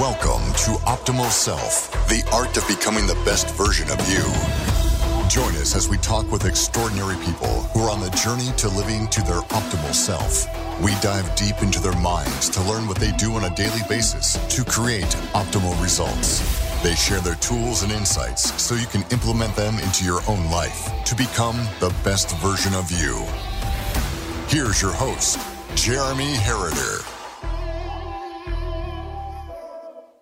Welcome to Optimal Self, the art of becoming the best version of you. Join us as we talk with extraordinary people who are on the journey to living to their optimal self. We dive deep into their minds to learn what they do on a daily basis to create optimal results. They share their tools and insights so you can implement them into your own life to become the best version of you. Here's your host, Jeremy Herriter.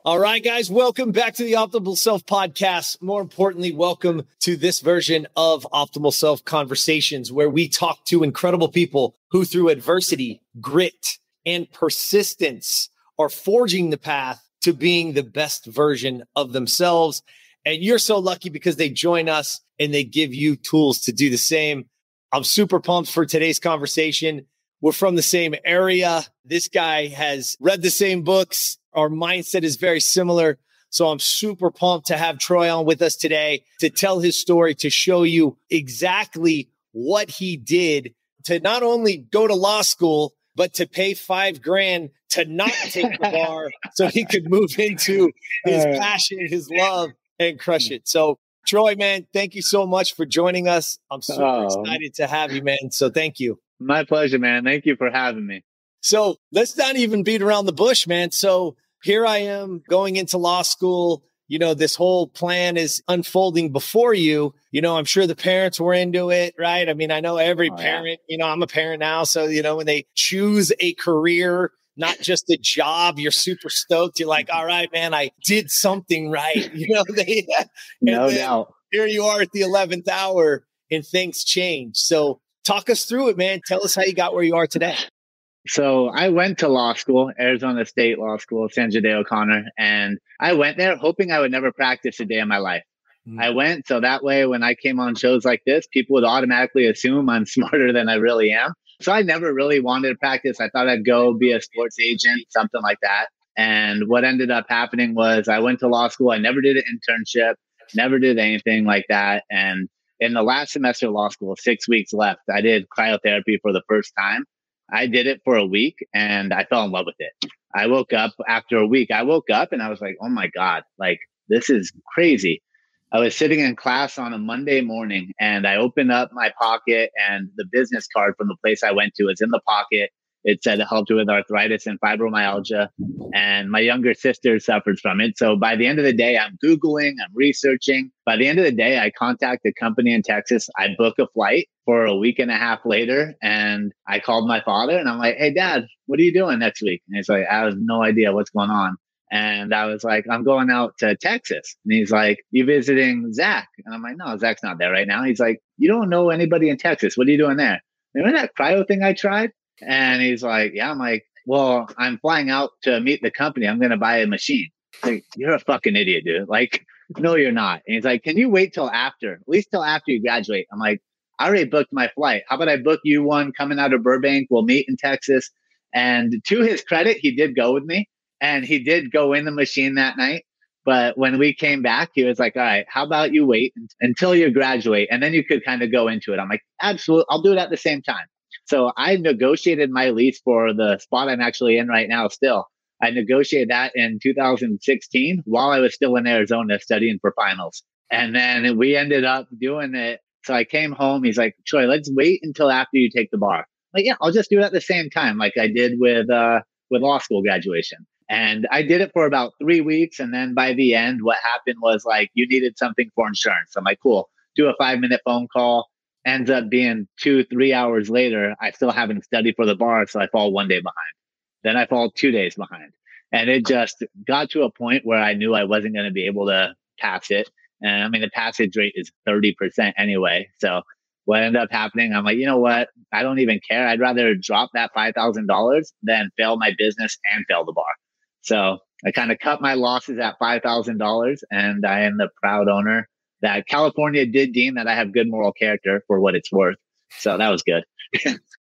All right, guys, welcome back to the Optimal Self podcast. More importantly, welcome to this version of Optimal Self Conversations, where we talk to incredible people who, through adversity, grit, and persistence, are forging the path to being the best version of themselves. And you're so lucky because they join us and they give you tools to do the same. I'm super pumped for today's conversation. We're from the same area. This guy has read the same books our mindset is very similar. So I'm super pumped to have Troy on with us today to tell his story, to show you exactly what he did to not only go to law school, but to pay five grand to not take the bar so he could move into his passion, his love, and crush it. So, Troy, man, thank you so much for joining us. I'm super oh. excited to have you, man. So, thank you. My pleasure, man. Thank you for having me. So, let's not even beat around the bush, man. So, here I am going into law school. You know, this whole plan is unfolding before you. You know, I'm sure the parents were into it, right? I mean, I know every oh, parent, yeah. you know, I'm a parent now. So, you know, when they choose a career, not just a job, you're super stoked. You're like, all right, man, I did something right. You know, they, no doubt. Here you are at the 11th hour and things change. So, talk us through it, man. Tell us how you got where you are today. So I went to law school, Arizona State Law School, Sandra Day O'Connor, and I went there hoping I would never practice a day in my life. Mm-hmm. I went so that way when I came on shows like this, people would automatically assume I'm smarter than I really am. So I never really wanted to practice. I thought I'd go be a sports agent, something like that. And what ended up happening was I went to law school. I never did an internship, never did anything like that. And in the last semester of law school, six weeks left, I did cryotherapy for the first time. I did it for a week and I fell in love with it. I woke up after a week. I woke up and I was like, oh my God, like this is crazy. I was sitting in class on a Monday morning and I opened up my pocket and the business card from the place I went to was in the pocket. It said it helped with arthritis and fibromyalgia. And my younger sister suffers from it. So by the end of the day, I'm Googling, I'm researching. By the end of the day, I contact a company in Texas. I book a flight for a week and a half later. And I called my father and I'm like, hey, dad, what are you doing next week? And he's like, I have no idea what's going on. And I was like, I'm going out to Texas. And he's like, You visiting Zach? And I'm like, No, Zach's not there right now. He's like, You don't know anybody in Texas. What are you doing there? Remember that cryo thing I tried? And he's like, Yeah. I'm like, Well, I'm flying out to meet the company. I'm going to buy a machine. Like, You're a fucking idiot, dude. Like, no, you're not. And he's like, Can you wait till after, at least till after you graduate? I'm like, I already booked my flight. How about I book you one coming out of Burbank? We'll meet in Texas. And to his credit, he did go with me and he did go in the machine that night. But when we came back, he was like, all right, how about you wait until you graduate and then you could kind of go into it. I'm like, absolutely. I'll do it at the same time. So I negotiated my lease for the spot I'm actually in right now still. I negotiated that in 2016 while I was still in Arizona studying for finals. And then we ended up doing it so I came home. He's like, Troy, let's wait until after you take the bar. I'm like, yeah, I'll just do it at the same time, like I did with uh, with law school graduation. And I did it for about three weeks. And then by the end, what happened was like, you needed something for insurance. I'm like, cool, do a five minute phone call. Ends up being two, three hours later, I still haven't studied for the bar. So I fall one day behind. Then I fall two days behind. And it just got to a point where I knew I wasn't going to be able to pass it. And I mean, the passage rate is 30% anyway. So what ended up happening, I'm like, you know what? I don't even care. I'd rather drop that $5,000 than fail my business and fail the bar. So I kind of cut my losses at $5,000 and I am the proud owner that California did deem that I have good moral character for what it's worth. So that was good.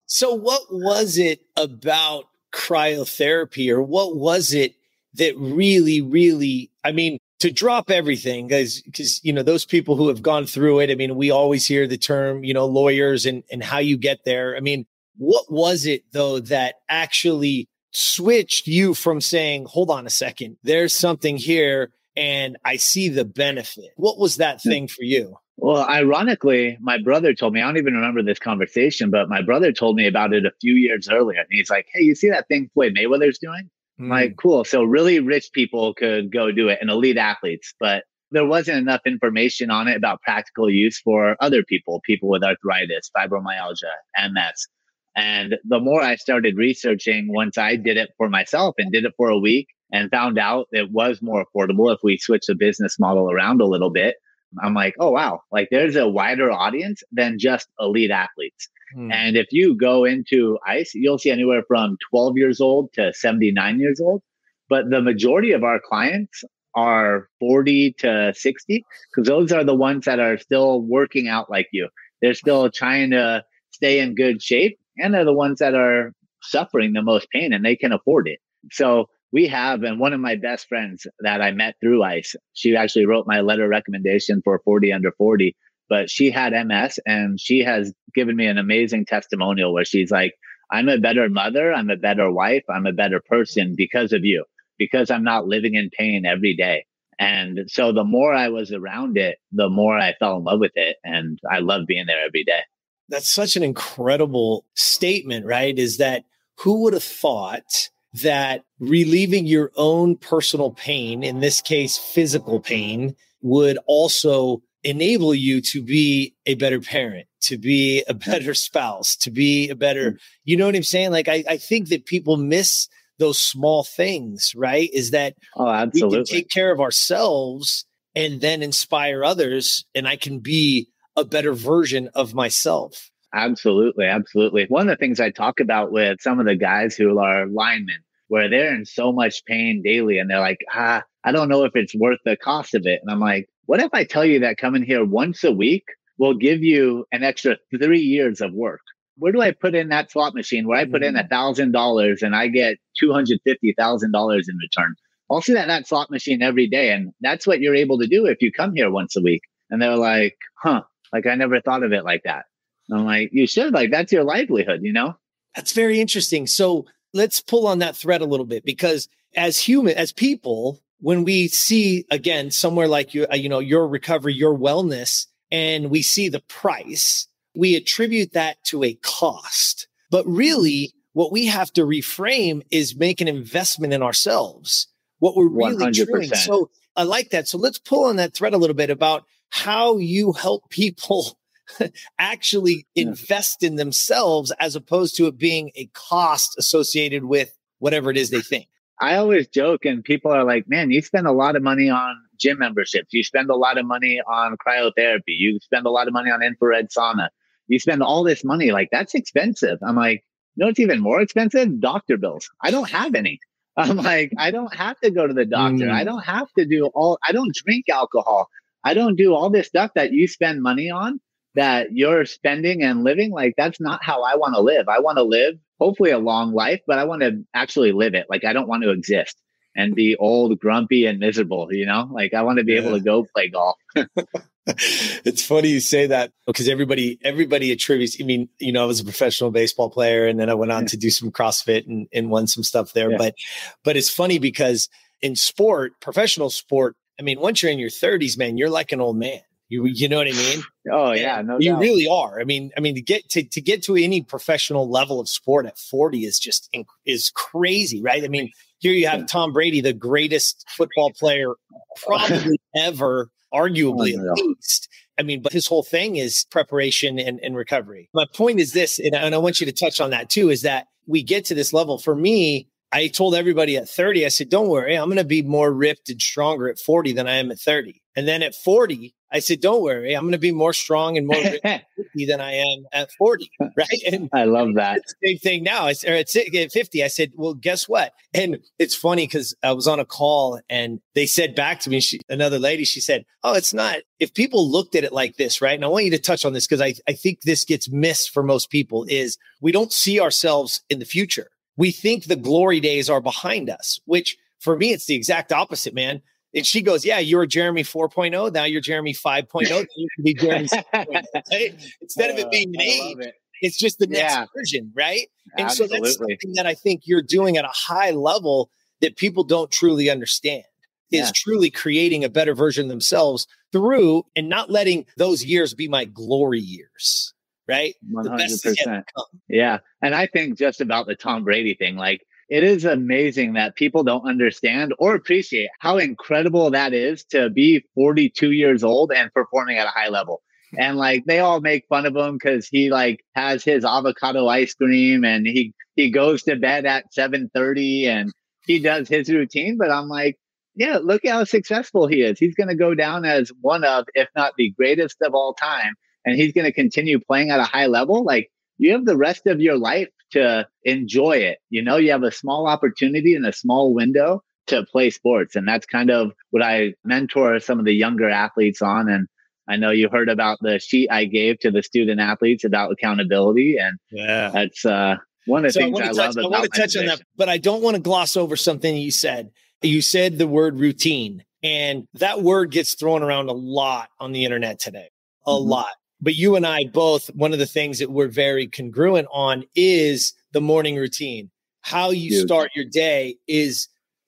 so what was it about cryotherapy or what was it that really, really, I mean, to drop everything guys because you know those people who have gone through it i mean we always hear the term you know lawyers and and how you get there i mean what was it though that actually switched you from saying, hold on a second, there's something here and I see the benefit? What was that hmm. thing for you? Well, ironically, my brother told me, I don't even remember this conversation, but my brother told me about it a few years earlier. And he's like, Hey, you see that thing Floyd Mayweather's doing? Mm. Like, cool. So really rich people could go do it and elite athletes, but there wasn't enough information on it about practical use for other people, people with arthritis, fibromyalgia, MS. And the more I started researching, once I did it for myself and did it for a week and found out it was more affordable if we switch the business model around a little bit, I'm like, oh, wow, like there's a wider audience than just elite athletes. Hmm. And if you go into ICE, you'll see anywhere from 12 years old to 79 years old. But the majority of our clients are 40 to 60 because those are the ones that are still working out like you. They're still trying to stay in good shape and they're the ones that are suffering the most pain and they can afford it. So we have, and one of my best friends that I met through ICE, she actually wrote my letter recommendation for 40 under 40, but she had MS and she has given me an amazing testimonial where she's like, I'm a better mother, I'm a better wife, I'm a better person because of you because I'm not living in pain every day. And so the more I was around it, the more I fell in love with it. And I love being there every day. That's such an incredible statement, right? Is that who would have thought that relieving your own personal pain, in this case, physical pain, would also enable you to be a better parent, to be a better spouse, to be a better, you know what I'm saying? Like, I, I think that people miss those small things, right? Is that oh, absolutely. we can take care of ourselves and then inspire others, and I can be a better version of myself. Absolutely, absolutely. One of the things I talk about with some of the guys who are linemen, where they're in so much pain daily, and they're like, ah, I don't know if it's worth the cost of it. And I'm like, what if I tell you that coming here once a week will give you an extra three years of work? where do I put in that slot machine where I put in a mm-hmm. thousand dollars and I get two hundred fifty thousand dollars in return? I'll see that that slot machine every day, and that's what you're able to do if you come here once a week. And they're like, "Huh? Like I never thought of it like that." And I'm like, "You should. Like that's your livelihood, you know." That's very interesting. So let's pull on that thread a little bit because as human, as people, when we see again somewhere like you, uh, you know, your recovery, your wellness, and we see the price we attribute that to a cost. But really, what we have to reframe is make an investment in ourselves. What we're really 100%. doing. So I like that. So let's pull on that thread a little bit about how you help people actually invest in themselves as opposed to it being a cost associated with whatever it is they think. I always joke, and people are like, man, you spend a lot of money on gym memberships. You spend a lot of money on cryotherapy. You spend a lot of money on infrared sauna you spend all this money, like that's expensive. I'm like, no, it's even more expensive? Doctor bills. I don't have any. I'm like, I don't have to go to the doctor. Mm. I don't have to do all, I don't drink alcohol. I don't do all this stuff that you spend money on that you're spending and living. Like, that's not how I want to live. I want to live hopefully a long life, but I want to actually live it. Like, I don't want to exist and be old, grumpy, and miserable, you know? Like, I want to be yeah. able to go play golf. it's funny you say that because everybody everybody attributes. I mean, you know, I was a professional baseball player, and then I went on yeah. to do some CrossFit and, and won some stuff there. Yeah. But but it's funny because in sport, professional sport, I mean, once you're in your 30s, man, you're like an old man. You you know what I mean? Oh yeah, no you doubt. really are. I mean, I mean to get to to get to any professional level of sport at 40 is just is crazy, right? I mean, here you have Tom Brady, the greatest football player probably ever arguably oh, at least. I mean, but his whole thing is preparation and, and recovery. My point is this, and I, and I want you to touch on that too, is that we get to this level. For me, I told everybody at 30, I said, don't worry, I'm going to be more ripped and stronger at 40 than I am at 30. And then at 40, I said, don't worry, I'm going to be more strong and more than I am at 40. Right. And I love that. Same thing now. I, or at 50, I said, well, guess what? And it's funny because I was on a call and they said back to me, she, another lady, she said, oh, it's not. If people looked at it like this, right? And I want you to touch on this because I, I think this gets missed for most people is we don't see ourselves in the future. We think the glory days are behind us, which for me, it's the exact opposite, man. And she goes, Yeah, you were Jeremy 4.0. Now you're Jeremy 5.0. you can be Jeremy oh, right? Instead of it being an uh, age, It's just the next yeah. version, right? And Absolutely. so that's something that I think you're doing at a high level that people don't truly understand is yeah. truly creating a better version themselves through and not letting those years be my glory years. Right. 100%. Yeah. And I think just about the Tom Brady thing, like it is amazing that people don't understand or appreciate how incredible that is to be 42 years old and performing at a high level. Hmm. And like they all make fun of him because he like has his avocado ice cream and he he goes to bed at 7:30 and he does his routine. But I'm like, yeah, look how successful he is. He's going to go down as one of, if not the greatest of all time. And he's going to continue playing at a high level. Like you have the rest of your life to enjoy it. You know, you have a small opportunity and a small window to play sports. And that's kind of what I mentor some of the younger athletes on. And I know you heard about the sheet I gave to the student athletes about accountability. And yeah, that's uh, one of the so things I, I touch, love I want to touch on that, but I don't want to gloss over something you said you said the word routine, and that word gets thrown around a lot on the internet today, a mm-hmm. lot. But you and I both, one of the things that we're very congruent on is the morning routine. How you Dude. start your day is,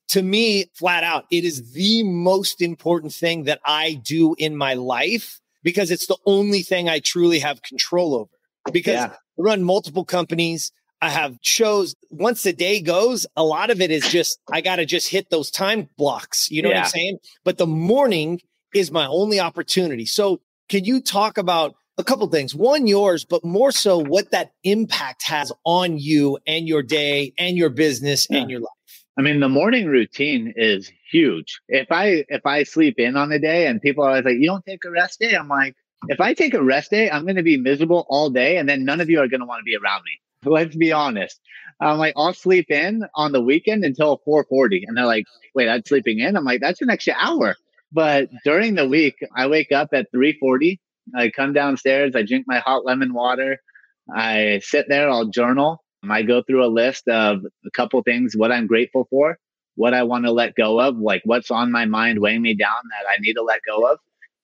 to me, flat out, it is the most important thing that I do in my life because it's the only thing I truly have control over. Because yeah. I run multiple companies, I have shows once the day goes, a lot of it is just, I got to just hit those time blocks. You know yeah. what I'm saying? But the morning is my only opportunity. So can you talk about a couple things? One, yours, but more so what that impact has on you and your day and your business yeah. and your life. I mean, the morning routine is huge. If I if I sleep in on a day and people are always like, you don't take a rest day, I'm like, if I take a rest day, I'm going to be miserable all day, and then none of you are going to want to be around me. Let's be honest. I'm like, I'll sleep in on the weekend until 4:40, and they're like, "Wait, I'm sleeping in?" I'm like, "That's an extra hour." But during the week, I wake up at 3:40. I come downstairs. I drink my hot lemon water. I sit there. I'll journal. I go through a list of a couple things: what I'm grateful for, what I want to let go of, like what's on my mind weighing me down that I need to let go of.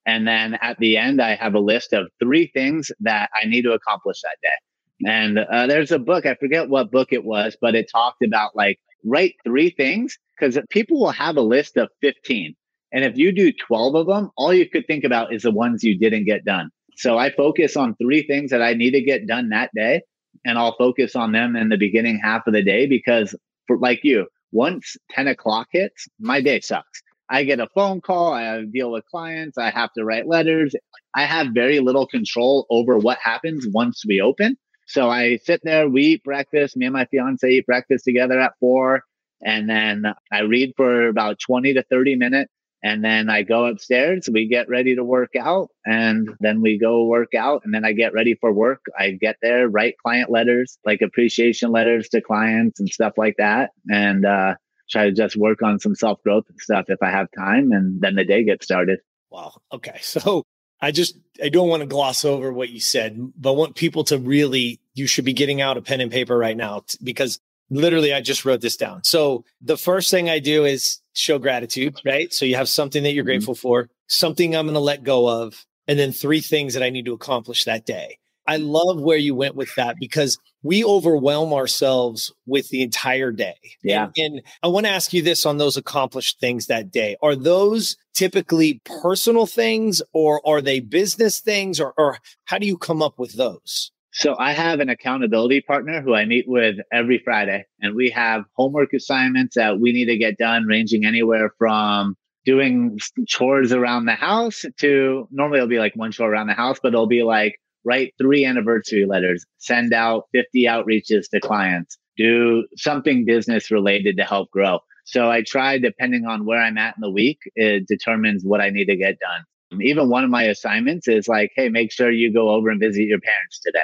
And then at the end, I have a list of three things that I need to accomplish that day. And uh, there's a book, I forget what book it was, but it talked about like write three things because people will have a list of 15. And if you do 12 of them, all you could think about is the ones you didn't get done. So I focus on three things that I need to get done that day. And I'll focus on them in the beginning half of the day because, for like you, once 10 o'clock hits, my day sucks. I get a phone call, I deal with clients, I have to write letters. I have very little control over what happens once we open. So I sit there, we eat breakfast. Me and my fiance eat breakfast together at four. And then I read for about 20 to 30 minutes. And then I go upstairs, we get ready to work out, and then we go work out. And then I get ready for work. I get there, write client letters, like appreciation letters to clients and stuff like that. And uh, try to just work on some self growth stuff if I have time. And then the day gets started. Wow. Okay. So I just I don't want to gloss over what you said, but want people to really you should be getting out a pen and paper right now t- because literally I just wrote this down. So the first thing I do is show gratitude, right? So you have something that you're mm-hmm. grateful for, something I'm going to let go of, and then three things that I need to accomplish that day. I love where you went with that because we overwhelm ourselves with the entire day. Yeah. And, and I want to ask you this on those accomplished things that day. Are those typically personal things or are they business things or, or how do you come up with those? So I have an accountability partner who I meet with every Friday and we have homework assignments that we need to get done ranging anywhere from doing chores around the house to normally it'll be like one chore around the house, but it'll be like write three anniversary letters, send out 50 outreaches to clients, do something business related to help grow. So I try, depending on where I'm at in the week, it determines what I need to get done. Even one of my assignments is like, hey, make sure you go over and visit your parents today.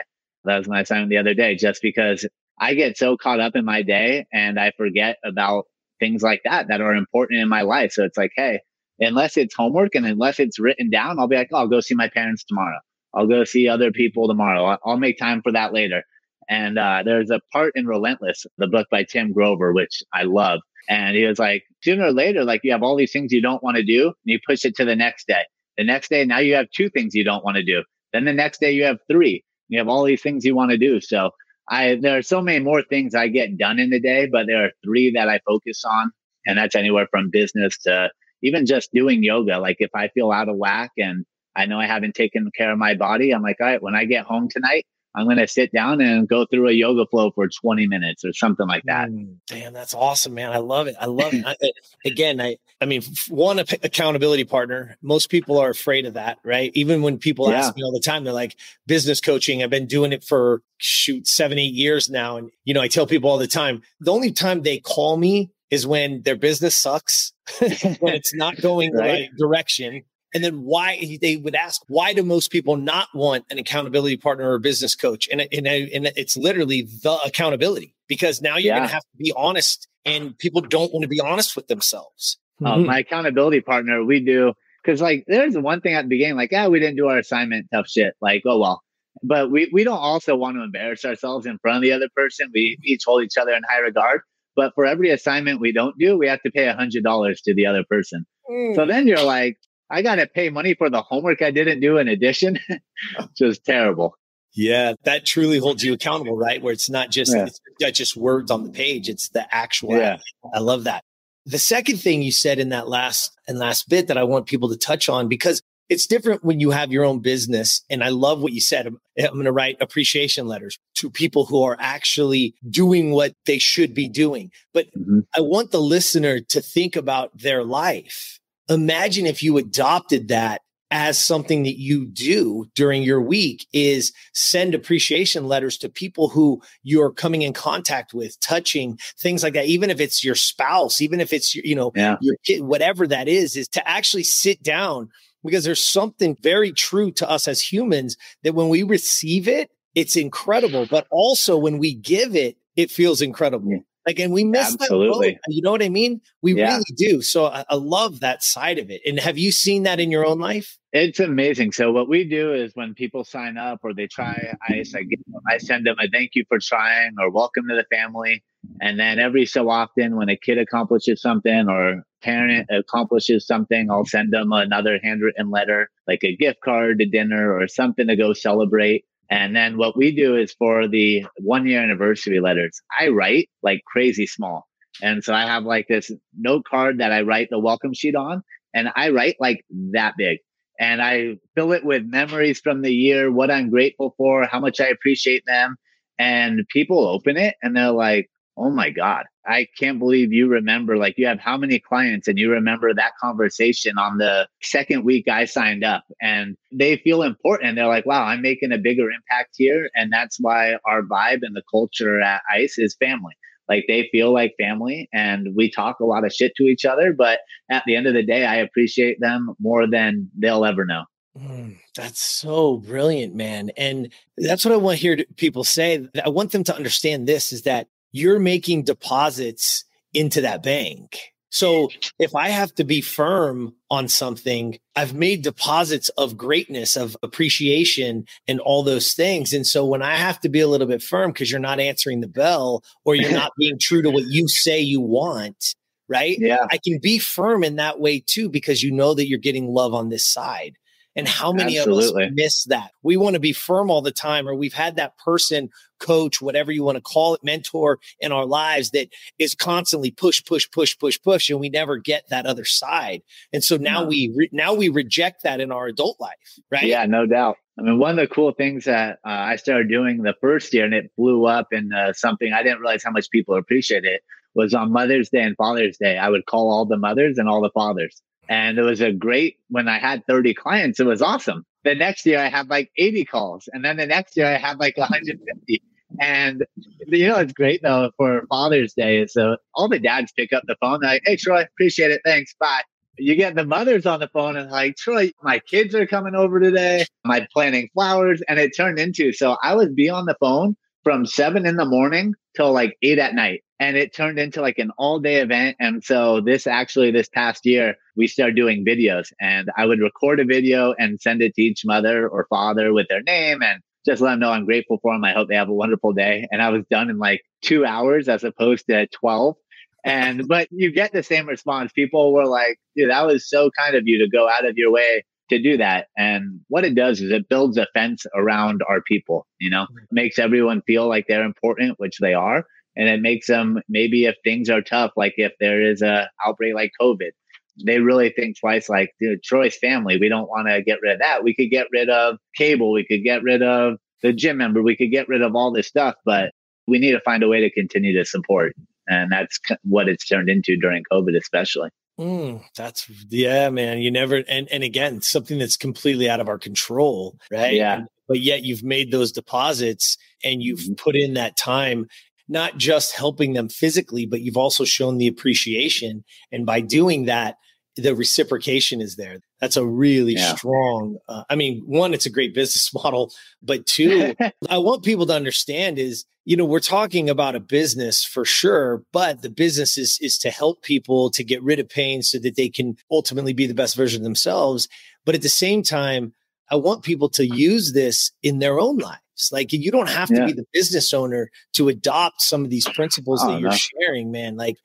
That was my assignment the other day, just because I get so caught up in my day and I forget about things like that that are important in my life. So it's like, hey, unless it's homework and unless it's written down, I'll be like, oh, I'll go see my parents tomorrow. I'll go see other people tomorrow. I'll, make time for that later. And uh, there's a part in Relentless, the book by Tim Grover, which I love. And he was like, sooner or later, like you have all these things you don't want to do, and you push it to the next day. The next day, now you have two things you don't want to do. Then the next day, you have three. You have all these things you want to do. So I there are so many more things I get done in the day, but there are three that I focus on. And that's anywhere from business to even just doing yoga. Like if I feel out of whack and I know I haven't taken care of my body, I'm like, all right, when I get home tonight, I'm going to sit down and go through a yoga flow for 20 minutes or something like that. Mm, damn, that's awesome, man. I love it. I love it. I, again, I, I mean, one accountability partner. Most people are afraid of that, right? Even when people yeah. ask me all the time, they're like, business coaching. I've been doing it for shoot seven, eight years now, and you know, I tell people all the time. The only time they call me is when their business sucks, when it's not going right. the right direction, and then why they would ask, why do most people not want an accountability partner or a business coach? And, and, and it's literally the accountability because now you're yeah. going to have to be honest and people don't want to be honest with themselves. Uh, mm-hmm. my accountability partner, we do, because like there's one thing at the beginning, like, yeah, we didn't do our assignment, tough shit. Like, oh, well. But we, we don't also want to embarrass ourselves in front of the other person. We each hold each other in high regard. But for every assignment we don't do, we have to pay a hundred dollars to the other person. Mm. So then you're like, I got to pay money for the homework I didn't do in addition. just terrible. Yeah, that truly holds you accountable, right? Where it's not just yeah. it's not just words on the page; it's the actual. Yeah. I love that. The second thing you said in that last and last bit that I want people to touch on because it's different when you have your own business. And I love what you said. I'm, I'm going to write appreciation letters to people who are actually doing what they should be doing. But mm-hmm. I want the listener to think about their life imagine if you adopted that as something that you do during your week is send appreciation letters to people who you're coming in contact with touching things like that even if it's your spouse even if it's you know yeah. your kid whatever that is is to actually sit down because there's something very true to us as humans that when we receive it it's incredible but also when we give it it feels incredible yeah. Like, and we miss Absolutely. that. You know what I mean? We yeah. really do. So I, I, love that side of it. And have you seen that in your own life? It's amazing. So what we do is when people sign up or they try ice, I give them, I send them a thank you for trying or welcome to the family. And then every so often, when a kid accomplishes something or parent accomplishes something, I'll send them another handwritten letter, like a gift card to dinner or something to go celebrate. And then what we do is for the one year anniversary letters, I write like crazy small. And so I have like this note card that I write the welcome sheet on, and I write like that big. And I fill it with memories from the year, what I'm grateful for, how much I appreciate them. And people open it and they're like, oh my God, I can't believe you remember. Like, you have how many clients and you remember that conversation on the second week I signed up and they feel important. They're like, wow, I'm making a bigger impact here. And that's why our vibe and the culture at ICE is family. Like, they feel like family and we talk a lot of shit to each other. But at the end of the day, I appreciate them more than they'll ever know. Mm, that's so brilliant, man. And that's what I want to hear people say. I want them to understand this is that you're making deposits into that bank. So if I have to be firm on something, I've made deposits of greatness, of appreciation, and all those things. And so when I have to be a little bit firm because you're not answering the bell or you're not being true to what you say you want, right? Yeah. I can be firm in that way too because you know that you're getting love on this side. And how many Absolutely. of us miss that? We want to be firm all the time, or we've had that person, coach, whatever you want to call it, mentor in our lives that is constantly push, push, push, push, push, and we never get that other side. And so now we re- now we reject that in our adult life, right? Yeah, no doubt. I mean, one of the cool things that uh, I started doing the first year, and it blew up in uh, something I didn't realize how much people appreciate it, was on Mother's Day and Father's Day. I would call all the mothers and all the fathers and it was a great, when I had 30 clients, it was awesome. The next year I have like 80 calls. And then the next year I have like 150. And you know, it's great though for Father's Day. So all the dads pick up the phone. They're like, Hey, Troy, appreciate it. Thanks. Bye. You get the mothers on the phone and like, Troy, my kids are coming over today. I'm planting flowers. And it turned into, so I would be on the phone from seven in the morning till like eight at night and it turned into like an all day event. And so this actually this past year, we started doing videos and I would record a video and send it to each mother or father with their name and just let them know I'm grateful for them. I hope they have a wonderful day. And I was done in like two hours as opposed to 12. And, but you get the same response. People were like, dude, that was so kind of you to go out of your way to do that. And what it does is it builds a fence around our people, you know, makes everyone feel like they're important, which they are. And it makes them maybe if things are tough, like if there is a outbreak like COVID, they really think twice like dude, Troy's family. We don't want to get rid of that. We could get rid of cable. We could get rid of the gym member. We could get rid of all this stuff, but we need to find a way to continue to support. And that's what it's turned into during COVID, especially. Mm, that's yeah, man. You never and and again, something that's completely out of our control, right? Yeah. And, but yet you've made those deposits and you've mm-hmm. put in that time, not just helping them physically, but you've also shown the appreciation. And by doing that, the reciprocation is there. That's a really yeah. strong. Uh, I mean, one, it's a great business model, but two, I want people to understand is you know we're talking about a business for sure, but the business is is to help people to get rid of pain so that they can ultimately be the best version of themselves. But at the same time, I want people to use this in their own lives. Like you don't have to yeah. be the business owner to adopt some of these principles oh, that you're no. sharing, man. Like,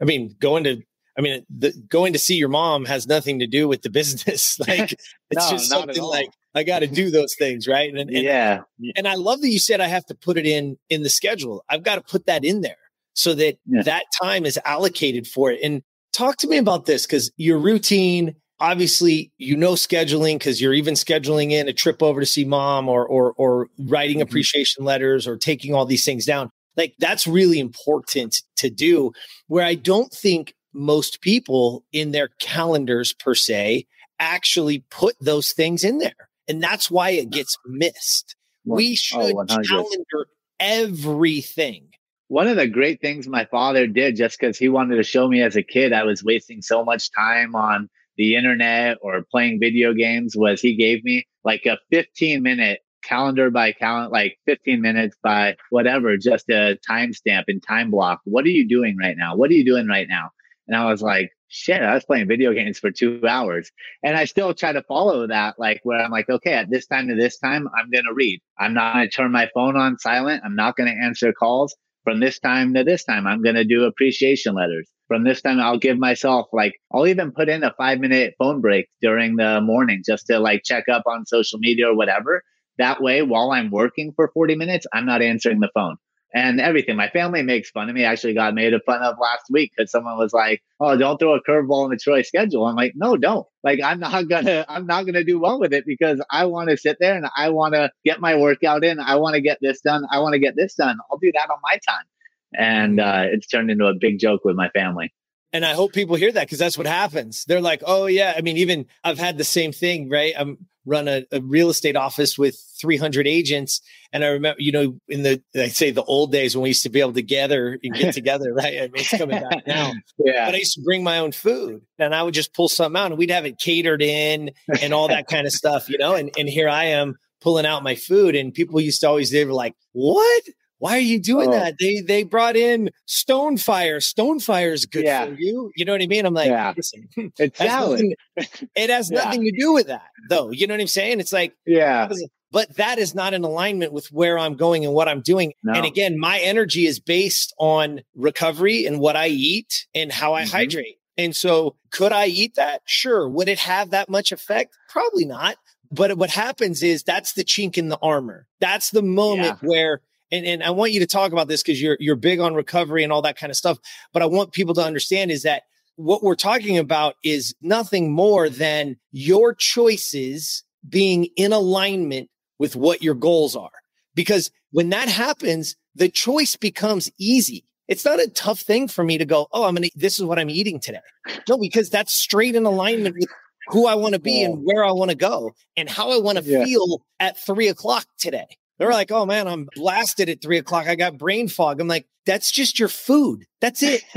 I mean, going to I mean, the, going to see your mom has nothing to do with the business. Like it's no, just something like I got to do those things, right? And, and yeah, and I love that you said I have to put it in in the schedule. I've got to put that in there so that yeah. that time is allocated for it. And talk to me about this because your routine. Obviously, you know scheduling because you're even scheduling in a trip over to see mom, or or or writing mm-hmm. appreciation letters, or taking all these things down. Like that's really important to do. Where I don't think most people in their calendars per se actually put those things in there. And that's why it gets missed. We oh, should oh, calendar everything. One of the great things my father did, just because he wanted to show me as a kid I was wasting so much time on the internet or playing video games, was he gave me like a 15 minute calendar by calendar, like 15 minutes by whatever, just a timestamp and time block. What are you doing right now? What are you doing right now? And I was like, shit, I was playing video games for two hours. And I still try to follow that, like where I'm like, okay, at this time to this time, I'm going to read. I'm not going to turn my phone on silent. I'm not going to answer calls. From this time to this time, I'm going to do appreciation letters. From this time, I'll give myself like, I'll even put in a five minute phone break during the morning just to like check up on social media or whatever. That way, while I'm working for 40 minutes, I'm not answering the phone and everything. My family makes fun of me. I actually got made fun of last week because someone was like, "Oh, don't throw a curveball in the Troy schedule." I'm like, "No, don't." Like, I'm not gonna, I'm not gonna do well with it because I want to sit there and I want to get my workout in. I want to get this done. I want to get this done. I'll do that on my time. And uh, it's turned into a big joke with my family. And I hope people hear that because that's what happens. They're like, oh, yeah. I mean, even I've had the same thing, right? I'm run a, a, real estate office with 300 agents. And I remember, you know, in the, I say the old days when we used to be able to gather and get together, right? I mean, it's coming back now. Yeah. But I used to bring my own food and I would just pull something out and we'd have it catered in and all that kind of stuff, you know? And, and here I am pulling out my food and people used to always, they were like, what? Why are you doing oh. that? They they brought in Stonefire. Stonefire is good yeah. for you. You know what I mean? I'm like, yeah. listen, it's nothing, it has nothing to do with that, though. You know what I'm saying? It's like, yeah. But that is not in alignment with where I'm going and what I'm doing. No. And again, my energy is based on recovery and what I eat and how I mm-hmm. hydrate. And so, could I eat that? Sure. Would it have that much effect? Probably not. But what happens is that's the chink in the armor. That's the moment yeah. where and, and I want you to talk about this because you're you're big on recovery and all that kind of stuff. But I want people to understand is that what we're talking about is nothing more than your choices being in alignment with what your goals are. Because when that happens, the choice becomes easy. It's not a tough thing for me to go, oh, I'm gonna this is what I'm eating today. No, because that's straight in alignment with who I want to be and where I want to go and how I want to yeah. feel at three o'clock today. They're like, oh man, I'm blasted at three o'clock. I got brain fog. I'm like, that's just your food. That's it.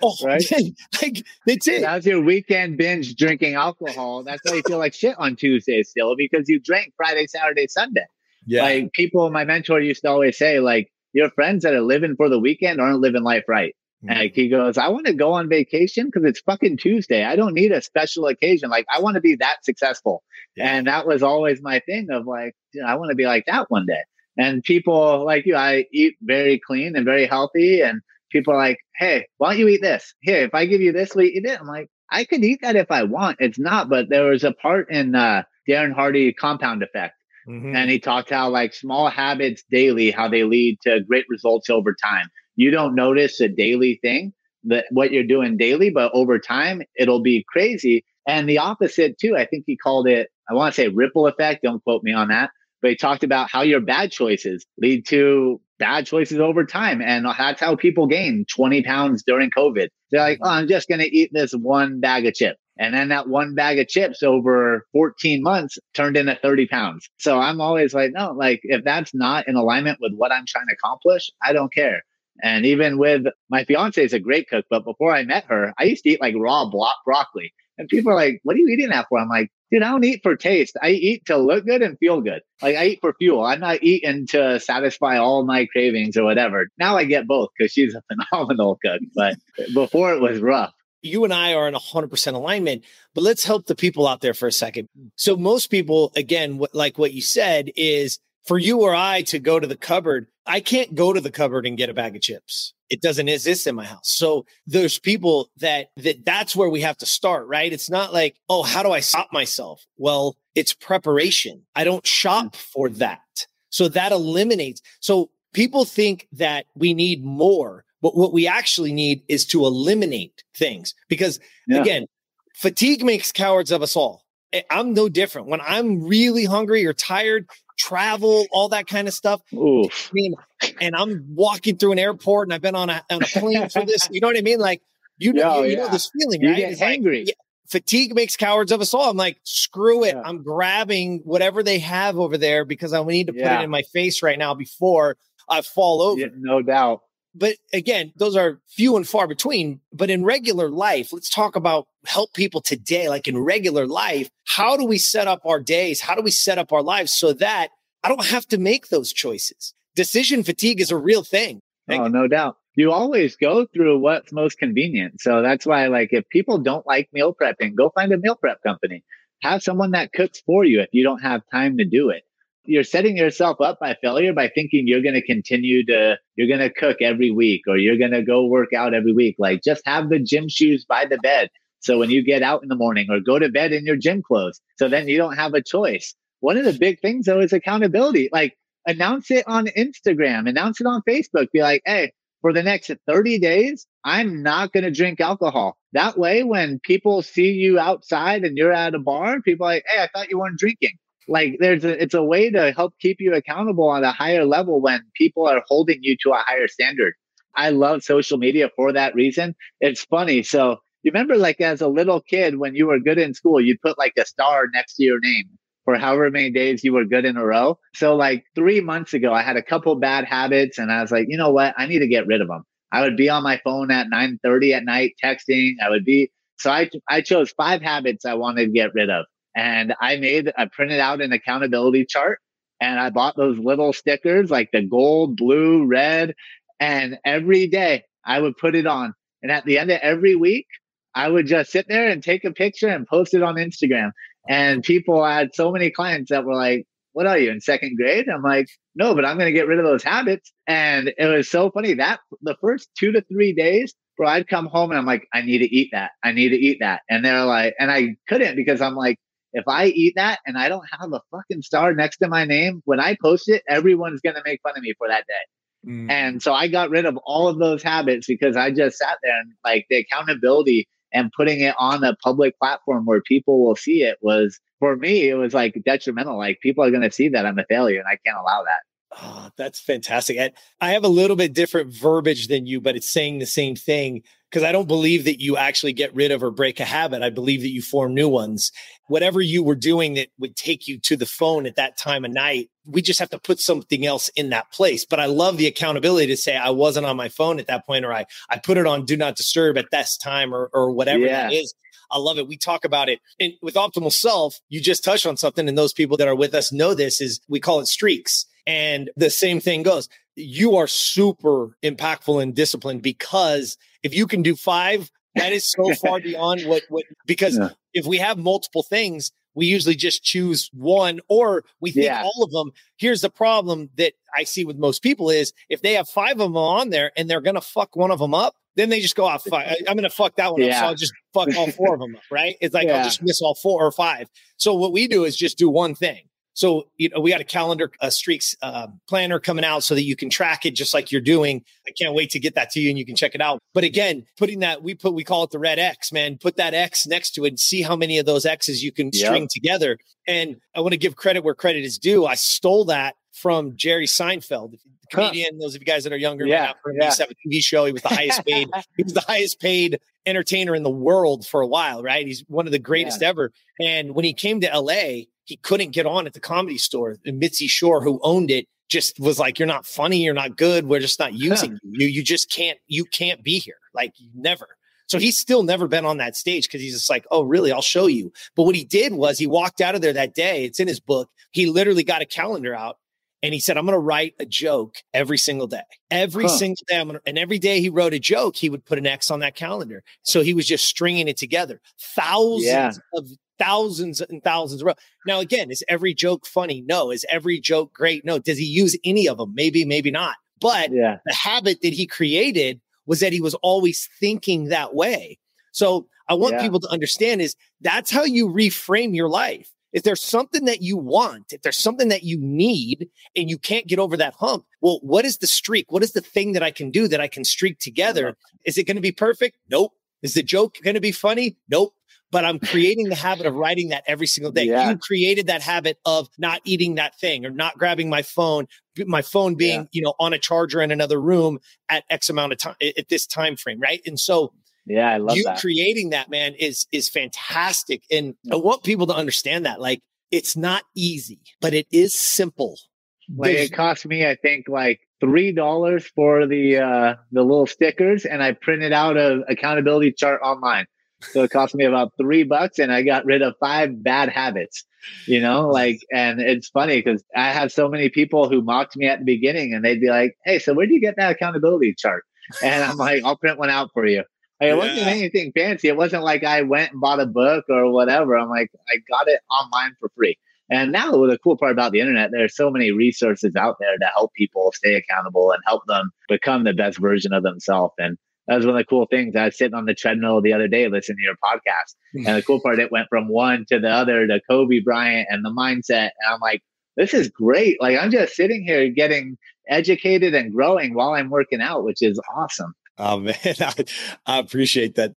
oh, right? like that's it. That's your weekend binge drinking alcohol. That's why you feel like shit on Tuesday still because you drank Friday, Saturday, Sunday. Yeah. Like people, my mentor used to always say, like, your friends that are living for the weekend aren't living life right. Like he goes, I want to go on vacation because it's fucking Tuesday. I don't need a special occasion. Like I want to be that successful. Yeah. And that was always my thing of like, you know, I want to be like that one day. And people like you, I eat very clean and very healthy. And people are like, hey, why don't you eat this? Here, if I give you this, you eat it? I'm like, I could eat that if I want. It's not, but there was a part in uh, Darren Hardy compound effect. Mm-hmm. And he talked how like small habits daily, how they lead to great results over time. You don't notice a daily thing that what you're doing daily, but over time it'll be crazy. And the opposite too. I think he called it, I want to say ripple effect. Don't quote me on that. But he talked about how your bad choices lead to bad choices over time. And that's how people gain 20 pounds during COVID. They're like, oh, I'm just going to eat this one bag of chips. And then that one bag of chips over 14 months turned into 30 pounds. So I'm always like, no, like if that's not in alignment with what I'm trying to accomplish, I don't care. And even with my fiance is a great cook, but before I met her, I used to eat like raw blo- broccoli. And people are like, what are you eating that for? I'm like, dude, I don't eat for taste. I eat to look good and feel good. Like I eat for fuel. I'm not eating to satisfy all my cravings or whatever. Now I get both because she's a phenomenal cook. But before it was rough you and I are in 100% alignment, but let's help the people out there for a second. So, most people, again, like what you said, is for you or I to go to the cupboard, I can't go to the cupboard and get a bag of chips. It doesn't exist in my house. So there's people that, that that's where we have to start, right? It's not like, oh, how do I stop myself? Well, it's preparation. I don't shop mm. for that. So that eliminates. So people think that we need more, but what we actually need is to eliminate things because yeah. again, fatigue makes cowards of us all. I'm no different. When I'm really hungry or tired, travel, all that kind of stuff. Oof. I mean, and I'm walking through an airport and I've been on a, on a plane for this. You know what I mean? Like you, know, you, you know this feeling, right? you? Get angry. Like, yeah, fatigue makes cowards of us all. I'm like, screw it. Yeah. I'm grabbing whatever they have over there because I need to put yeah. it in my face right now before I fall over. no doubt. But again, those are few and far between. But in regular life, let's talk about help people today. Like in regular life, how do we set up our days? How do we set up our lives so that I don't have to make those choices? Decision fatigue is a real thing. Oh, no doubt. You always go through what's most convenient. So that's why, like, if people don't like meal prepping, go find a meal prep company. Have someone that cooks for you if you don't have time to do it you're setting yourself up by failure by thinking you're going to continue to you're going to cook every week or you're going to go work out every week. Like just have the gym shoes by the bed. So when you get out in the morning or go to bed in your gym clothes so then you don't have a choice. One of the big things though is accountability. Like announce it on instagram announce it on facebook. Be like hey for the next 30 days i'm not going to drink alcohol. That way when people see you outside and you're at a bar people are like hey i thought you weren't drinking like there's a, it's a way to help keep you accountable on a higher level when people are holding you to a higher standard. I love social media for that reason. It's funny. So you remember like as a little kid when you were good in school, you'd put like a star next to your name for however many days you were good in a row. So like three months ago, I had a couple bad habits and I was like, you know what? I need to get rid of them. I would be on my phone at 9 30 at night texting. I would be, so I, I chose five habits I wanted to get rid of. And I made, I printed out an accountability chart and I bought those little stickers like the gold, blue, red. And every day I would put it on. And at the end of every week, I would just sit there and take a picture and post it on Instagram. And people had so many clients that were like, What are you in second grade? I'm like, No, but I'm going to get rid of those habits. And it was so funny that the first two to three days, bro, I'd come home and I'm like, I need to eat that. I need to eat that. And they're like, and I couldn't because I'm like, if I eat that and I don't have a fucking star next to my name, when I post it, everyone's going to make fun of me for that day. Mm. And so I got rid of all of those habits because I just sat there and like the accountability and putting it on a public platform where people will see it was for me, it was like detrimental. Like people are going to see that I'm a failure and I can't allow that. Oh, that's fantastic. I, I have a little bit different verbiage than you, but it's saying the same thing because I don't believe that you actually get rid of or break a habit. I believe that you form new ones. Whatever you were doing that would take you to the phone at that time of night, we just have to put something else in that place. But I love the accountability to say I wasn't on my phone at that point, or I, I put it on do not disturb at this time or, or whatever yeah. that is. I love it. We talk about it. And with optimal self, you just touch on something. And those people that are with us know this is we call it streaks. And the same thing goes. You are super impactful and disciplined because if you can do five, that is so far beyond what, what because yeah. if we have multiple things, we usually just choose one or we think yeah. all of them. Here's the problem that I see with most people is if they have five of them on there and they're going to fuck one of them up, then they just go off. Fuck, I, am going to fuck that one yeah. up. So I'll just fuck all four of them up, right? It's like yeah. I'll just miss all four or five. So what we do is just do one thing. So, you know, we got a calendar, a streaks uh, planner coming out so that you can track it just like you're doing. I can't wait to get that to you and you can check it out. But again, putting that, we put, we call it the red X, man. Put that X next to it and see how many of those X's you can yep. string together. And I want to give credit where credit is due. I stole that from Jerry Seinfeld, the comedian. Huh. Those of you guys that are younger, yeah, yeah. to have a TV show. He was the highest paid. he was the highest paid entertainer in the world for a while, right? He's one of the greatest yeah. ever. And when he came to LA, he couldn't get on at the comedy store. And Mitzi Shore, who owned it, just was like, "You're not funny. You're not good. We're just not using you. You just can't. You can't be here. Like never." So he's still never been on that stage because he's just like, "Oh, really? I'll show you." But what he did was he walked out of there that day. It's in his book. He literally got a calendar out and he said, I'm going to write a joke every single day. Every huh. single day. I'm gonna, and every day he wrote a joke, he would put an X on that calendar. So he was just stringing it together. Thousands yeah. of thousands and thousands of now again is every joke funny? No. Is every joke great? No. Does he use any of them maybe maybe not. But yeah. the habit that he created was that he was always thinking that way. So i want yeah. people to understand is that's how you reframe your life. If there's something that you want if there's something that you need and you can't get over that hump well what is the streak? What is the thing that i can do that i can streak together? Is it going to be perfect? Nope is the joke going to be funny nope but I'm creating the habit of writing that every single day. Yeah. You created that habit of not eating that thing or not grabbing my phone, my phone being, yeah. you know, on a charger in another room at X amount of time at this time frame, right? And so yeah, I love you that. creating that, man, is is fantastic. And I want people to understand that. Like it's not easy, but it is simple. Like it cost me, I think, like three dollars for the uh the little stickers, and I printed out a accountability chart online. So it cost me about three bucks and I got rid of five bad habits, you know, like, and it's funny because I have so many people who mocked me at the beginning and they'd be like, Hey, so where do you get that accountability chart? And I'm like, I'll print one out for you. Like, it wasn't anything fancy. It wasn't like I went and bought a book or whatever. I'm like, I got it online for free. And now the cool part about the internet, there are so many resources out there to help people stay accountable and help them become the best version of themselves. And that was one of the cool things. I was sitting on the treadmill the other day listening to your podcast. And the cool part, it went from one to the other to Kobe Bryant and the mindset. And I'm like, this is great. Like, I'm just sitting here getting educated and growing while I'm working out, which is awesome. Oh, man. I, I appreciate that.